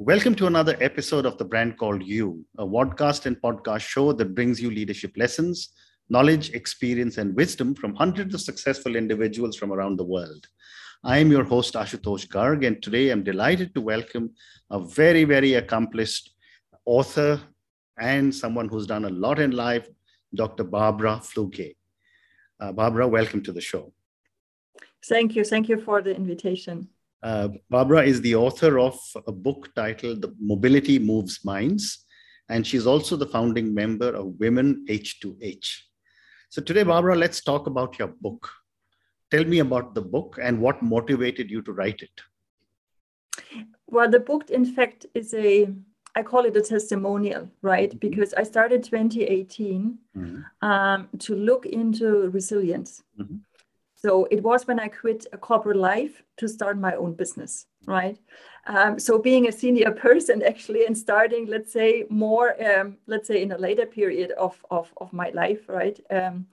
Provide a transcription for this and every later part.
Welcome to another episode of The Brand Called You, a podcast and podcast show that brings you leadership lessons, knowledge, experience, and wisdom from hundreds of successful individuals from around the world. I am your host, Ashutosh Garg, and today I'm delighted to welcome a very, very accomplished author and someone who's done a lot in life, Dr. Barbara Flügge. Uh, Barbara, welcome to the show. Thank you. Thank you for the invitation. Uh, Barbara is the author of a book titled The Mobility Moves Minds, and she's also the founding member of Women H2H. So today, Barbara, let's talk about your book. Tell me about the book and what motivated you to write it. Well, the book, in fact, is a I call it a testimonial, right? Mm-hmm. Because I started 2018 mm-hmm. um, to look into resilience. Mm-hmm. So it was when I quit a corporate life to start my own business, right? Um, so being a senior person actually and starting, let's say, more, um, let's say, in a later period of, of, of my life, right? Um,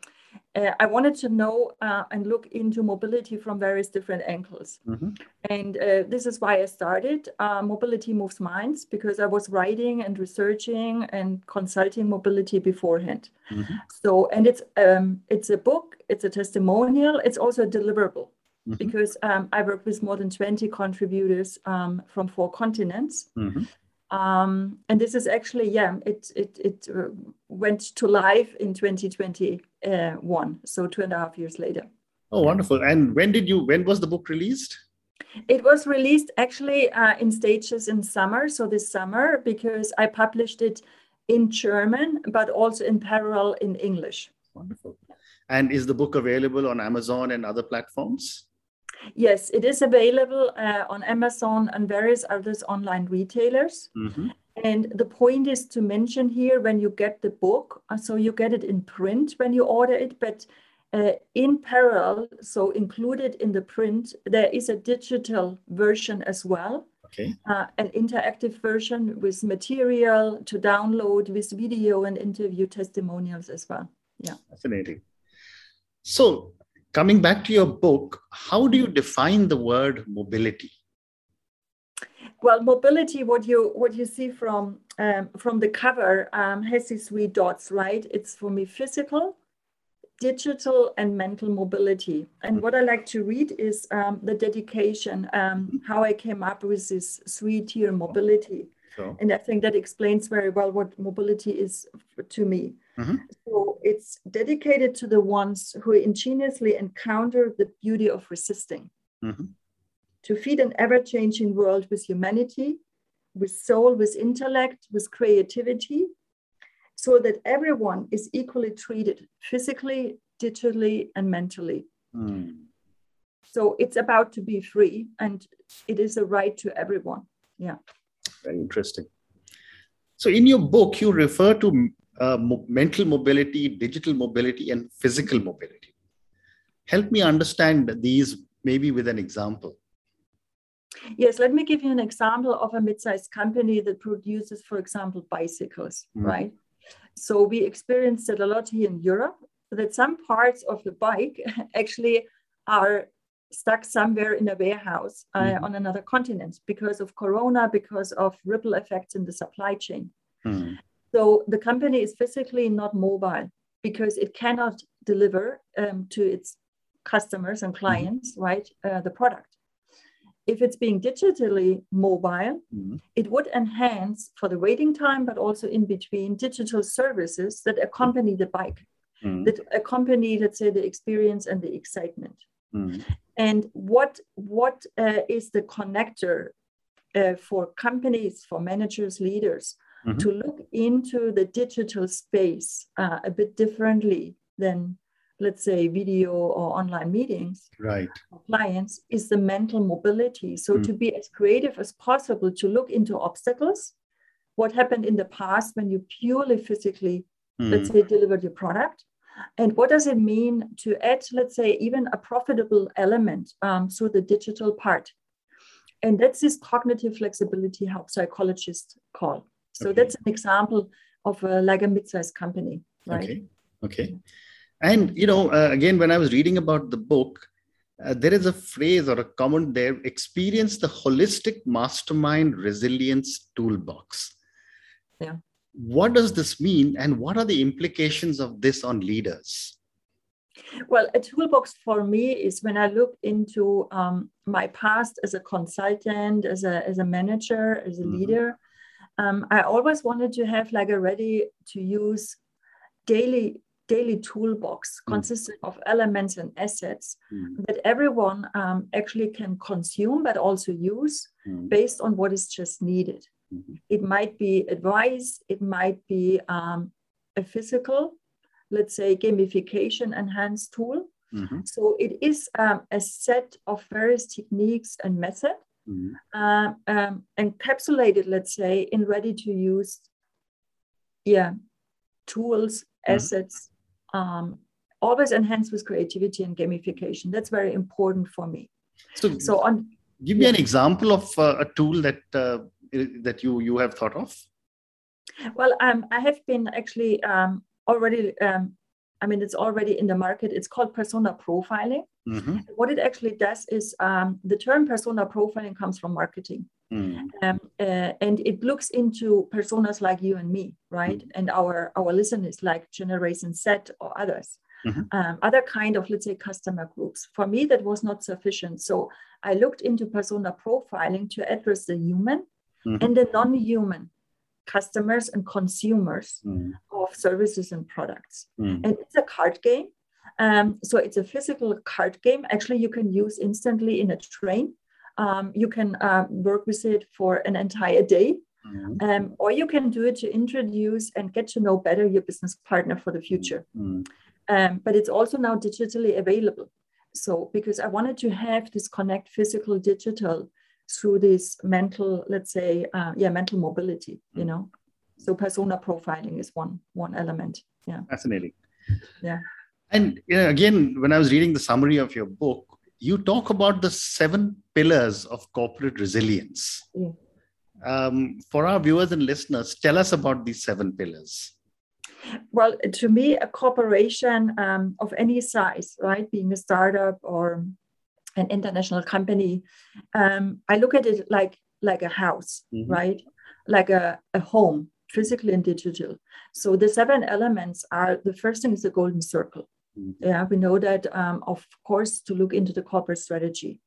uh, I wanted to know uh, and look into mobility from various different angles. Mm-hmm. And uh, this is why I started uh, Mobility Moves Minds, because I was writing and researching and consulting mobility beforehand. Mm-hmm. So, and it's, um, it's a book, it's a testimonial, it's also a deliverable. Mm-hmm. Because um, I work with more than 20 contributors um, from four continents. Um, and this is actually, yeah, it it it uh, went to live in 2021, so two and a half years later. Oh, wonderful! And when did you? When was the book released? It was released actually uh, in stages in summer, so this summer, because I published it in German, but also in parallel in English. Wonderful. And is the book available on Amazon and other platforms? Yes, it is available uh, on Amazon and various others online retailers. Mm-hmm. And the point is to mention here when you get the book, uh, so you get it in print when you order it, but uh, in parallel, so included in the print, there is a digital version as well. Okay. Uh, an interactive version with material to download with video and interview testimonials as well. Yeah. Fascinating. So, coming back to your book, how do you define the word mobility? Well, mobility, what you what you see from um, from the cover um, has these three dots, right? It's for me physical, digital, and mental mobility. And what I like to read is um, the dedication, um, how I came up with this three-tier mobility. So. And I think that explains very well what mobility is to me. Mm-hmm. So it's dedicated to the ones who ingeniously encounter the beauty of resisting. Mm-hmm. To feed an ever changing world with humanity, with soul, with intellect, with creativity, so that everyone is equally treated physically, digitally, and mentally. Mm. So it's about to be free, and it is a right to everyone. Yeah. Very interesting. So, in your book, you refer to uh, mo- mental mobility, digital mobility, and physical mobility. Help me understand these maybe with an example. Yes, let me give you an example of a mid-sized company that produces, for example, bicycles, mm. right? So we experienced it a lot here in Europe that some parts of the bike actually are stuck somewhere in a warehouse uh, mm. on another continent because of corona, because of ripple effects in the supply chain. Mm. So the company is physically not mobile because it cannot deliver um, to its customers and mm-hmm. clients, mm-hmm. right, uh, the product. If it's being digitally mobile, mm-hmm. it would enhance for the waiting time, but also in between digital services that accompany the bike, mm-hmm. that accompany, let's say, the experience and the excitement. Mm-hmm. And what what uh, is the connector uh, for companies, for managers, leaders mm-hmm. to look into the digital space uh, a bit differently than let's say video or online meetings right clients is the mental mobility so mm. to be as creative as possible to look into obstacles what happened in the past when you purely physically mm. let's say delivered your product and what does it mean to add let's say even a profitable element um, through the digital part and that's this cognitive flexibility how psychologists call so okay. that's an example of a, like a mid-sized company, right? Okay. Okay. And you know, uh, again, when I was reading about the book, uh, there is a phrase or a comment there experience the holistic mastermind resilience toolbox. Yeah. What does this mean, and what are the implications of this on leaders? Well, a toolbox for me is when I look into um, my past as a consultant, as a, as a manager, as a mm-hmm. leader. Um, I always wanted to have like a ready to use daily daily toolbox mm. consisting of elements and assets mm. that everyone um, actually can consume but also use mm. based on what is just needed. Mm-hmm. It might be advice, it might be um, a physical, let's say, gamification enhanced tool. Mm-hmm. So it is um, a set of various techniques and methods mm-hmm. uh, um, encapsulated, let's say, in ready to use yeah, tools, mm-hmm. assets, um, always enhanced with creativity and gamification. That's very important for me. So, so on. Give me yeah. an example of uh, a tool that uh, that you you have thought of. Well, um, I have been actually um, already. I mean, it's already in the market. It's called persona profiling. Mm-hmm. What it actually does is um, the term persona profiling comes from marketing. Mm. Um, uh, and it looks into personas like you and me, right? Mm. And our our listeners, like Generation Z or others, mm-hmm. um, other kind of let's say customer groups. For me, that was not sufficient. So I looked into persona profiling to address the human mm-hmm. and the non-human customers and consumers mm. of services and products. Mm. And it's a card game. Um, so it's a physical card game. Actually, you can use instantly in a train um, you can uh, work with it for an entire day. Mm-hmm. Um, or you can do it to introduce and get to know better your business partner for the future. Mm-hmm. Um, but it's also now digitally available. So, because I wanted to have this connect physical digital through this mental, let's say, uh, yeah, mental mobility, you mm-hmm. know. So, persona profiling is one one element. Yeah. Fascinating. Yeah. And you know, again, when I was reading the summary of your book, you talk about the seven pillars of corporate resilience. Mm. Um, for our viewers and listeners, tell us about these seven pillars. Well, to me, a corporation um, of any size, right, being a startup or an international company, um, I look at it like like a house, mm-hmm. right, like a, a home, physical and digital. So the seven elements are the first thing is the golden circle. Mm-hmm. Yeah, we know that, um, of course, to look into the corporate strategy.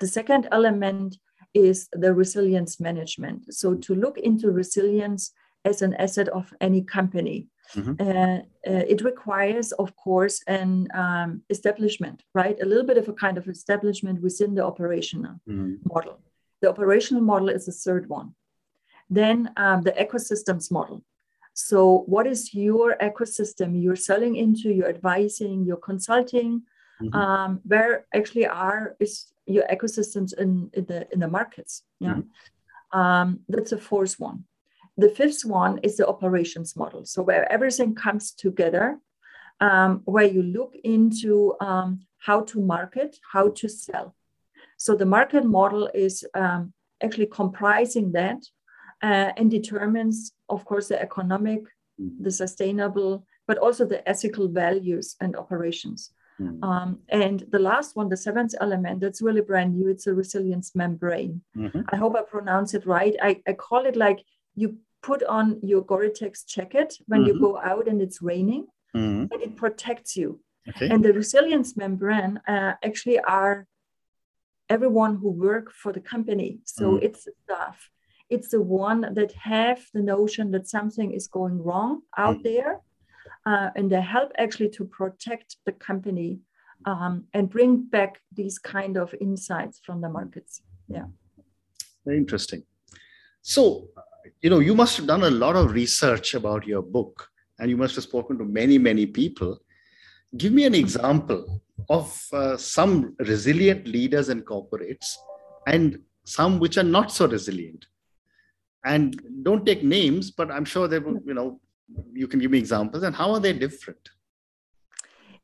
The second element is the resilience management. So to look into resilience as an asset of any company. Mm-hmm. Uh, uh, it requires, of course, an um, establishment, right? A little bit of a kind of establishment within the operational mm-hmm. model. The operational model is the third one. Then um, the ecosystems model. So, what is your ecosystem you're selling into, you're advising, you're consulting? Mm-hmm. Um, where actually are is your ecosystems in, in the in the markets? Yeah, mm-hmm. um, that's the fourth one. The fifth one is the operations model. So where everything comes together, um, where you look into um, how to market, how to sell. So the market model is um, actually comprising that uh, and determines, of course, the economic, mm-hmm. the sustainable, but also the ethical values and operations. Mm-hmm. Um, and the last one, the seventh element, that's really brand new. It's a resilience membrane. Mm-hmm. I hope I pronounce it right. I, I call it like you put on your Gore-Tex jacket when you mm-hmm. go out and it's raining, mm-hmm. and it protects you. Okay. And the resilience membrane uh, actually are everyone who work for the company. So mm. it's the staff, it's the one that have the notion that something is going wrong out mm. there uh, and they help actually to protect the company um, and bring back these kind of insights from the markets yeah very interesting so you know you must have done a lot of research about your book and you must have spoken to many many people. Give me an example of uh, some resilient leaders and corporates and some which are not so resilient. And don't take names but i'm sure they will you know you can give me examples. And how are they different?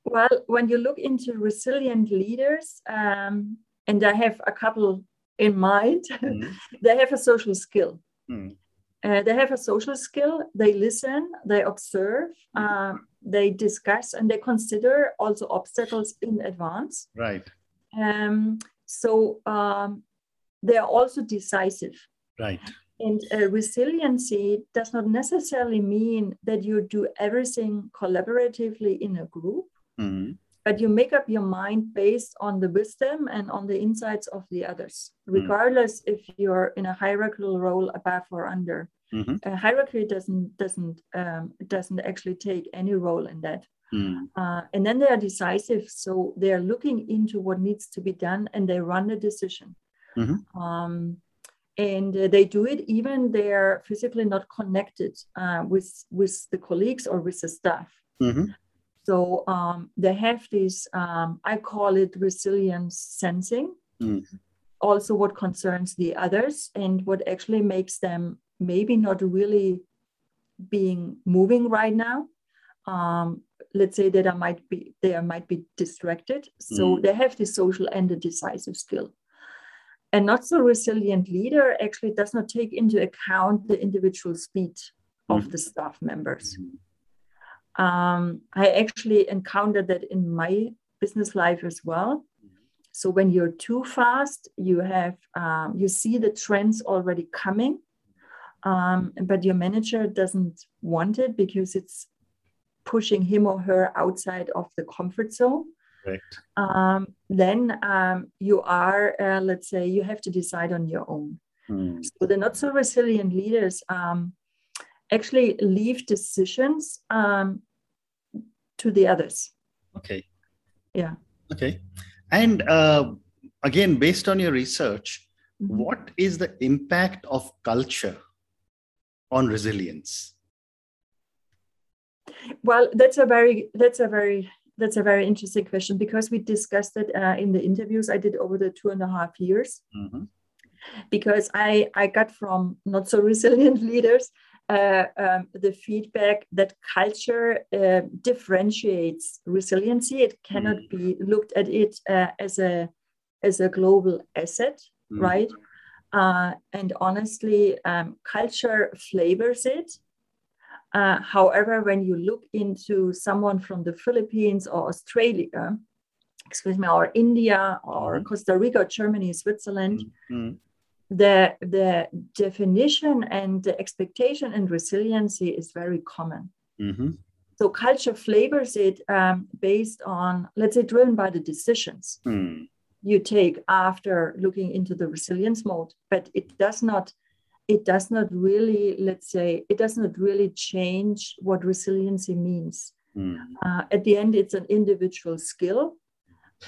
Well when you look into resilient leaders um, and i have a couple in mind mm-hmm. they have a social skill. Mm. Uh, they have a social skill they listen they observe mm. they discuss and they consider also obstacles in advance right um, so um, they are also decisive. Right. And uh, resiliency does not necessarily mean that you do everything collaboratively in a group, Mm-hmm. But you make up your mind based on the wisdom and on the insights of the others, regardless if you're in a hierarchical role above or under. Mhm. A hierarchy doesn't doesn't um, doesn't actually take any role in that. Mm. Uh, and then they are decisive, so they are looking into what needs to be done, and they run the decision. Mhm. Um, and uh, they do it even they're physically not connected uh, with with the colleagues or with the staff. Mhm. So um, they have this, um, I call it resilience sensing, Mm. also what concerns the others and what actually makes them maybe not really being moving right now. Um, let's say that I might be they might be distracted. So Mm. they have the social and the decisive skill. A not so resilient leader actually does not take into account the individual speed of Mm. the staff members Mhm. Um, I actually encountered that in my business life as well. So when you're too fast, you have um, you see the trends already coming, um, but your manager doesn't want it because it's pushing him or her outside of the comfort zone. Correct. Um, then um, you are, uh, let's say, you have to decide on your own. Mm. So the not so resilient leaders um, actually leave decisions um, to the others. Okay. Yeah. Okay. And uh, again, based on your research, Mhm. what is the impact of culture on resilience? Well, that's a very that's a very that's a very interesting question because we discussed it uh, in the interviews I did over the two and a half years. Mhm. because I, I got from not so resilient leaders uh, um, the feedback that culture uh, differentiates resiliency. It cannot be looked at it uh, as a as a global asset, Mm. right? Uh, and honestly, um, culture flavors it. Uh, however, when you look into someone from the Philippines or Australia, excuse me, or India or Mhm. Costa Rica, Germany, Switzerland, Mm. The the definition and the expectation and resiliency is very common. Mhm. So culture flavors it um, based on, let's say, driven by the decisions Mm. you take after looking into the resilience mode, but it does not. It does not really, let's say, it does not really change what resiliency means. Mm. Uh, at the end, it's an individual skill,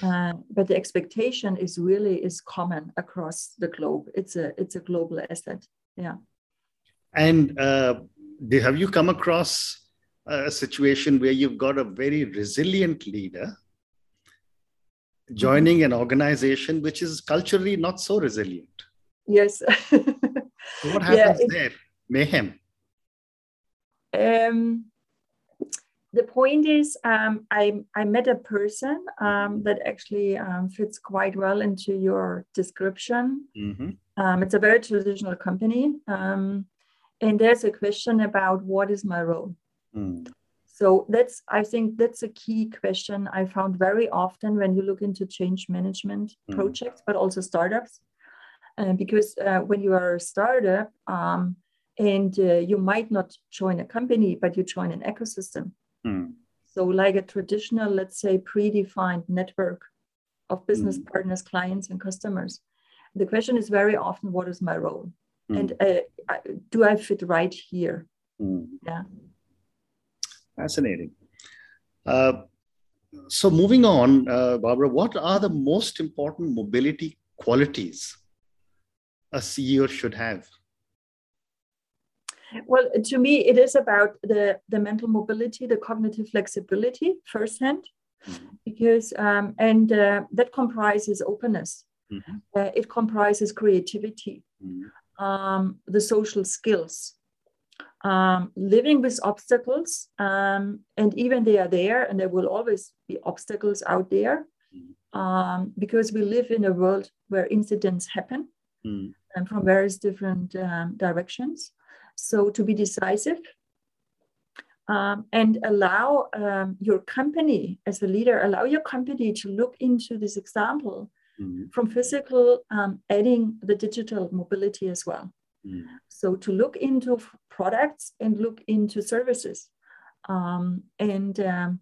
uh, but the expectation is really is common across the globe. It's a it's a global asset. Yeah. And uh, have you come across a situation where you've got a very resilient leader joining an organization which is culturally not so resilient? Yes. So what Yeah, happens it- there? Mayhem. um, the point is, um, I I met a person um, that actually um, fits quite well into your description. Mhm. Um, it's a very traditional company, um, and there's a question about what is my role. Mm. So that's I think that's a key question I found very often when you look into change management Mm. projects, but also startups, uh, because uh, when you are a startup um, and uh, you might not join a company, but you join an ecosystem. Mm. So like a traditional, let's say, predefined network of business Mm. partners, clients, and customers. The question is very often, what is my role? Mm. And uh, I- do I fit right here? Mm. Yeah. Fascinating. Uh, so, moving on, uh, Barbara, what are the most important mobility qualities a CEO should have? Well, to me, it is about the, the mental mobility, the cognitive flexibility firsthand, Mhm. because, um, and uh, that comprises openness, Mhm. uh, it comprises creativity, Mhm. um, the social skills, um, living with obstacles, um, and even they are there, and there will always be obstacles out there, Mhm. um, because we live in a world where incidents happen and from various different um, directions. So to be decisive um, and allow um, your company as a leader, allow your company to look into this example mm-hmm. from physical, um, adding the digital mobility as well. Mm. So to look into products and look into services, um, and um,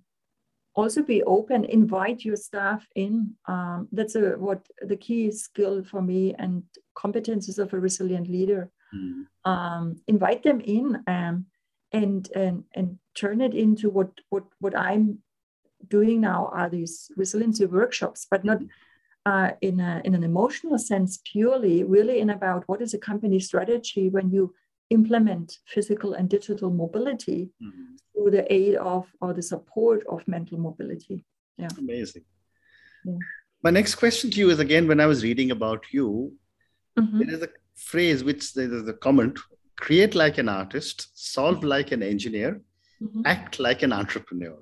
also be open, invite your staff in. Um, that's a, what the key skill for me and competences of a resilient leader. Mm. invite them in um, and and and turn it into what what what I'm doing now are these resiliency workshops, but not uh, in, a, in an emotional sense purely, really in about what is a company strategy when you implement physical and digital mobility mm-hmm. through the aid of or the support of mental mobility. Yeah. Amazing. Yeah. My next question to you is again, when I was reading about you, mm-hmm. there is a phrase which is a comment create like an artist, solve like an engineer, mm-hmm. act like an entrepreneur.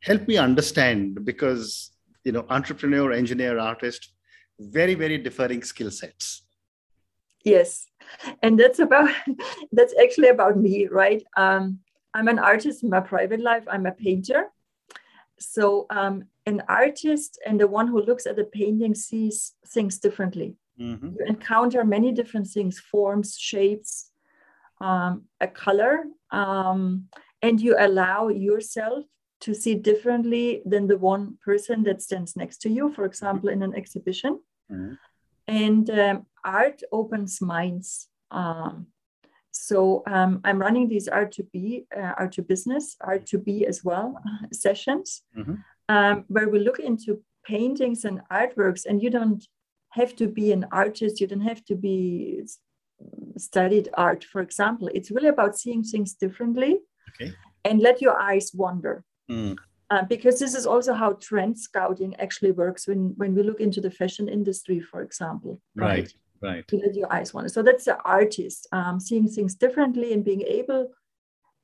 Help me understand because you know entrepreneur engineer artist very very differing skill sets. Yes. And that's about that's actually about me right? Um, i'm an artist in my private life. I'm a painter. So um, an artist and the one who looks at the painting sees things differently mm-hmm. you encounter many different things forms shapes um, a color um, and you allow yourself to see differently than the one person that stands next to you, for example, in an exhibition. Mm-hmm. And um, art opens minds. Um, so um, I'm running these art to be, uh, art to business, art to be as well sessions, mm-hmm. Um, where we look into paintings and artworks, and you don't have to be an artist. You don't have to be studied art, for example. It's really about seeing things differently. Okay. And let your eyes wander. Mm. Uh, because this is also how trend scouting actually works when, when we look into the fashion industry, for example. Right, right. right. To let your eyes wander. So that's the artist um, seeing things differently and being able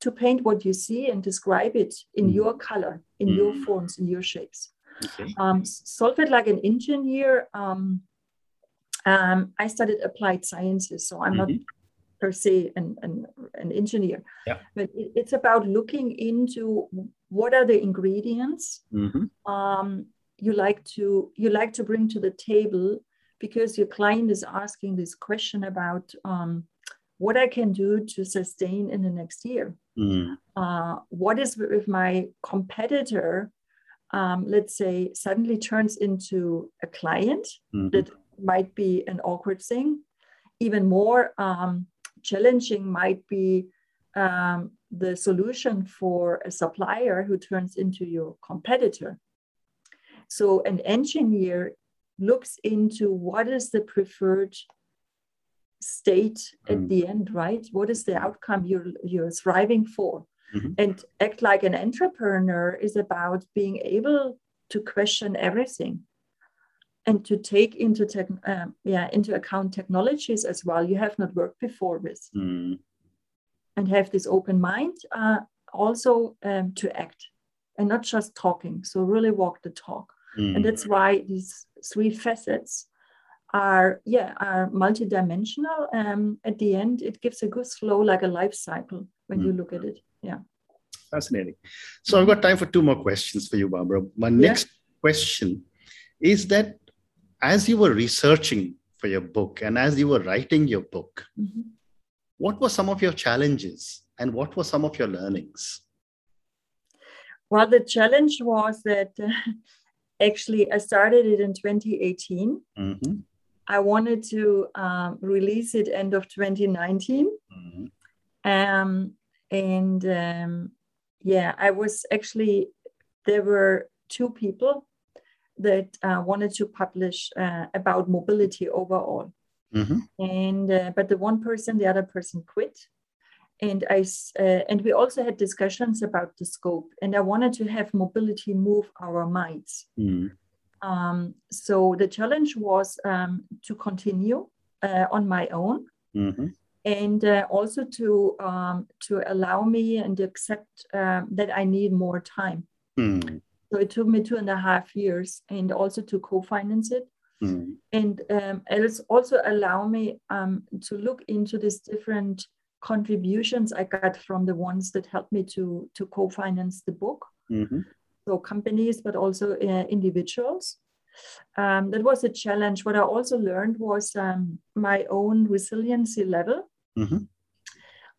to paint what you see and describe it in mm. your color, in mm. your forms, in your shapes. Okay. Um, solve it like an engineer. Um, um, I studied applied sciences, so I'm mm-hmm. not per se an, an, an engineer. Yeah. But it, it's about looking into what are the ingredients mm-hmm. um, you like to you like to bring to the table because your client is asking this question about um, what I can do to sustain in the next year. Mm. Uh, what is if my competitor, um, let's say, suddenly turns into a client mm-hmm. that might be an awkward thing. Even more um, challenging might be um, the solution for a supplier who turns into your competitor. So an engineer looks into what is the preferred state at mm. the end, right? What is the outcome you're, you're striving for? Mm-hmm. And act like an entrepreneur is about being able to question everything and to take into tech, um, yeah into account technologies as well you have not worked before with. Mm and have this open mind, uh, also um, to act and not just talking. So really walk the talk. Mm. And that's why these three facets are yeah are multidimensional. Um, at the end, it gives a good flow like a life cycle when mm. you look at it. Yeah. Fascinating. So I've got time for two more questions for you, Barbara. My next question is that as you were researching for your book and as you were writing your book, mm-hmm what were some of your challenges and what were some of your learnings? Well, the challenge was that uh, actually I started it in 2018. Mm-hmm. I wanted to um, release it end of 2019. Mm-hmm. Um, and um, yeah, I was actually, there were two people that uh, wanted to publish uh, about mobility overall. Mm-hmm. And uh, but the one person, the other person quit, and I uh, and we also had discussions about the scope. And I wanted to have mobility move our minds. Mm. Um, so the challenge was um, to continue uh, on my own. Mm-hmm. And uh, also to um, to allow me and accept um, that I need more time. Mm. So it took me two and a half years, and also to co-finance it Mm. And um, it's also allow me um, to look into these different contributions I got from the ones that helped me to, to co-finance the book. Mm-hmm. So companies, but also uh, individuals. um, that was a challenge. What I also learned was um, my own resiliency level. Mm-hmm.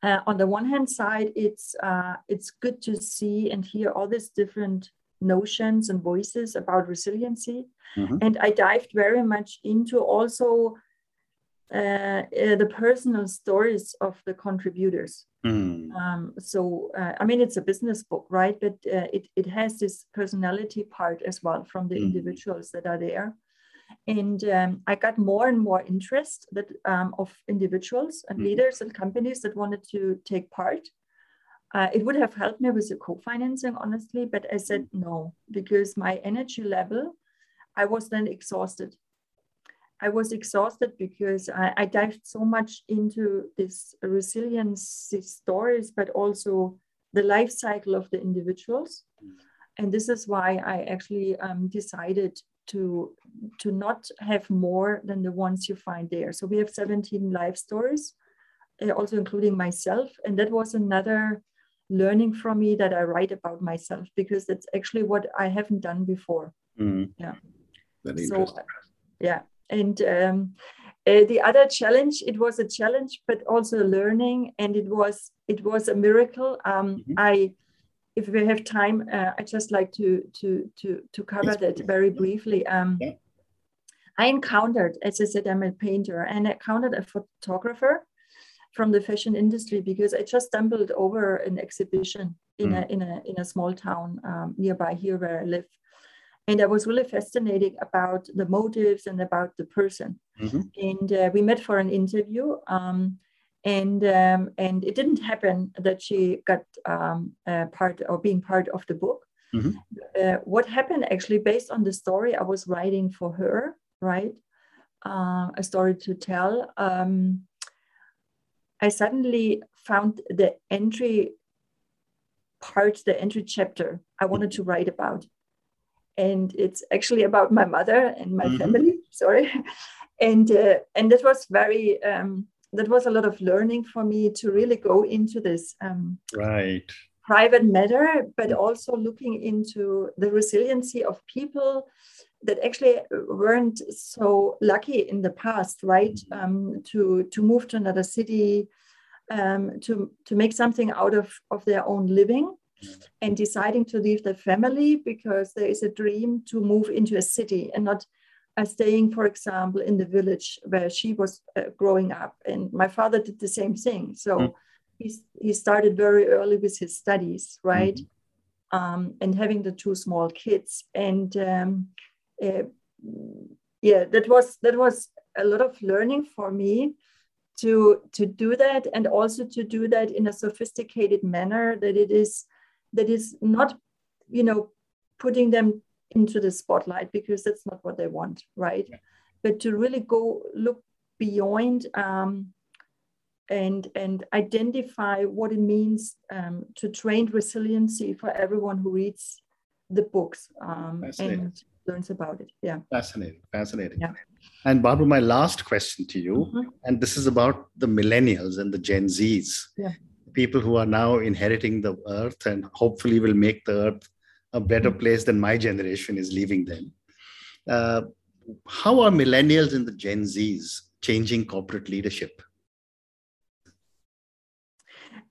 Uh, on the one hand side, it's uh, it's good to see and hear all these different notions and voices about resiliency, mm-hmm. and I dived very much into also uh, uh, the personal stories of the contributors. Mm. Um, so, uh, I mean, it's a business book, right? But uh, it, it has this personality part as well from the mm. individuals that are there. And um, I got more and more interest that um, of individuals and mm. leaders and companies that wanted to take part. Uh, it would have helped me with the co-financing, honestly, but I said no because my energy level, I was then exhausted I was exhausted because I, I dived so much into this resilience stories, but also the life cycle of the individuals. And this is why I actually um, decided to, to not have more than the ones you find there. So we have 17 life stories, uh, also including myself. And that was another learning from me that I write about myself because that's actually what I haven't done before. Mm. Yeah. Very so, yeah and um, uh, the other challenge it was a challenge but also a learning and it was it was a miracle um, mm-hmm. i if we have time uh, i just like to to to to cover that very briefly um, yeah. i encountered as i said i'm a painter and i encountered a photographer from the fashion industry because i just stumbled over an exhibition in mm. a in a in a small town um, nearby here where i live and I was really fascinated about the motives and about the person. Mm-hmm. And uh, we met for an interview. Um, and um, and it didn't happen that she got um, part or being part of the book. Mm-hmm. Uh, what happened actually, based on the story I was writing for her, right? Uh, a story to tell. Um, I suddenly found the entry part, the entry chapter I wanted to write about and it's actually about my mother and my mm-hmm. family. Sorry, and uh, and that was very um, that was a lot of learning for me to really go into this um, right private matter, but also looking into the resiliency of people that actually weren't so lucky in the past, right? Mm-hmm. Um, to to move to another city, um, to to make something out of of their own living and deciding to leave the family because there is a dream to move into a city and not uh, staying, for example, in the village where she was uh, growing up. And my father did the same thing. So mm. he, he started very early with his studies, right? Mm-hmm. Um, and having the two small kids. And um, uh, yeah, that was that was a lot of learning for me to to do that and also to do that in a sophisticated manner that it is that is not you know putting them into the spotlight because that's not what they want right yeah. but to really go look beyond um, and and identify what it means um, to train resiliency for everyone who reads the books um, and learns about it yeah fascinating fascinating yeah. and barbara my last question to you mm-hmm. and this is about the millennials and the gen z's yeah people who are now inheriting the earth and hopefully will make the earth a better place than my generation is leaving them. Uh, how are millennials and the Gen Zs changing corporate leadership?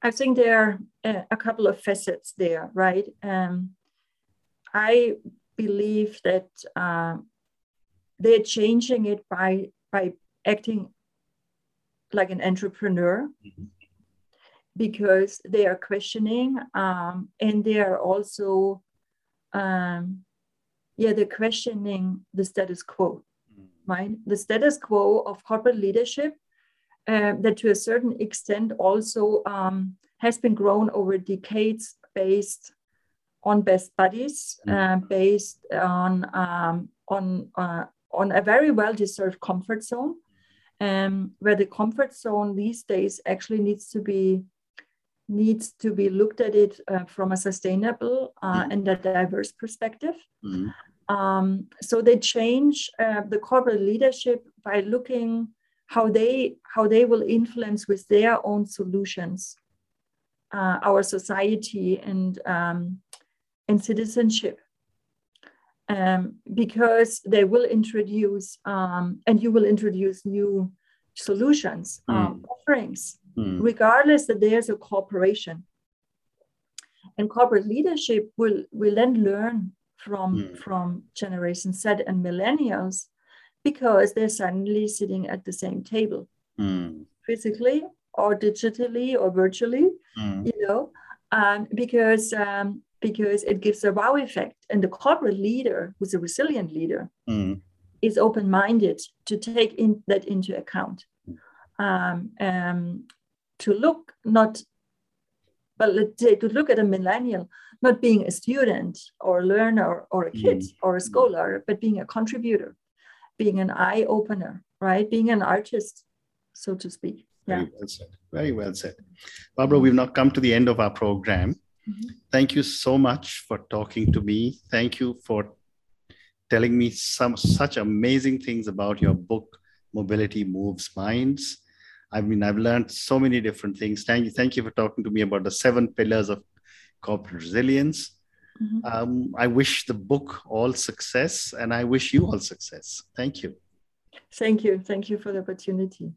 I think there are a couple of facets there, right? Um, I believe that uh, they're changing it by by acting like an entrepreneur. Mm-hmm because they are questioning um, and they are also um, yeah they're questioning the status quo mm. right the status quo of corporate leadership uh, that to a certain extent also um, has been grown over decades based on best buddies mm. uh, based on um, on uh, on a very well deserved comfort zone um, where the comfort zone these days actually needs to be needs to be looked at it uh, from a sustainable uh, mm-hmm. and a diverse perspective. Mm-hmm. Um, so they change uh, the corporate leadership by looking how they how they will influence with their own solutions uh, our society and um, and citizenship. um, because they will introduce um, and you will introduce new solutions, mm. um, offerings, mm. regardless that there's a corporation. And corporate leadership will, will then learn from, mm. from Generation Z and millennials because they're suddenly sitting at the same table, hmm. physically or digitally or virtually, hmm. you know, um, because um, because it gives a wow effect. And the corporate leader, who's a resilient leader, mm. is open minded to take in that into account. Um, um, to look not, but let's say to look at a millennial not being a student or a learner or a kid mm. or a scholar, but being a contributor, being an eye opener, right? Being an artist, so to speak. Yeah. Very well said. Very well said. Barbara, we've now come to the end of our program. Mm-hmm. Thank you so much for talking to me. Thank you for telling me some such amazing things about your book, Mobility Moves Minds. I mean, I've learned so many different things. Thank you. Thank you for talking to me about the seven pillars of corporate resilience. Mm-hmm. Um, I wish the book all success and I wish you all success. Thank you. Thank you. Thank you for the opportunity.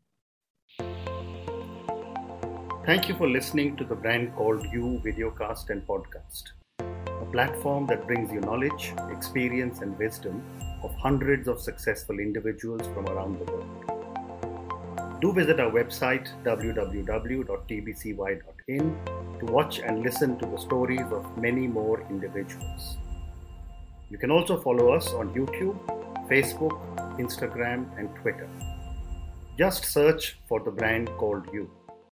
Thank you for listening to the brand called You videocast and podcast, a platform that brings you knowledge, experience, and wisdom of hundreds of successful individuals from around the world. Do visit our website www.tbcy.in to watch and listen to the stories of many more individuals. You can also follow us on YouTube, Facebook, Instagram, and Twitter. Just search for the brand called You.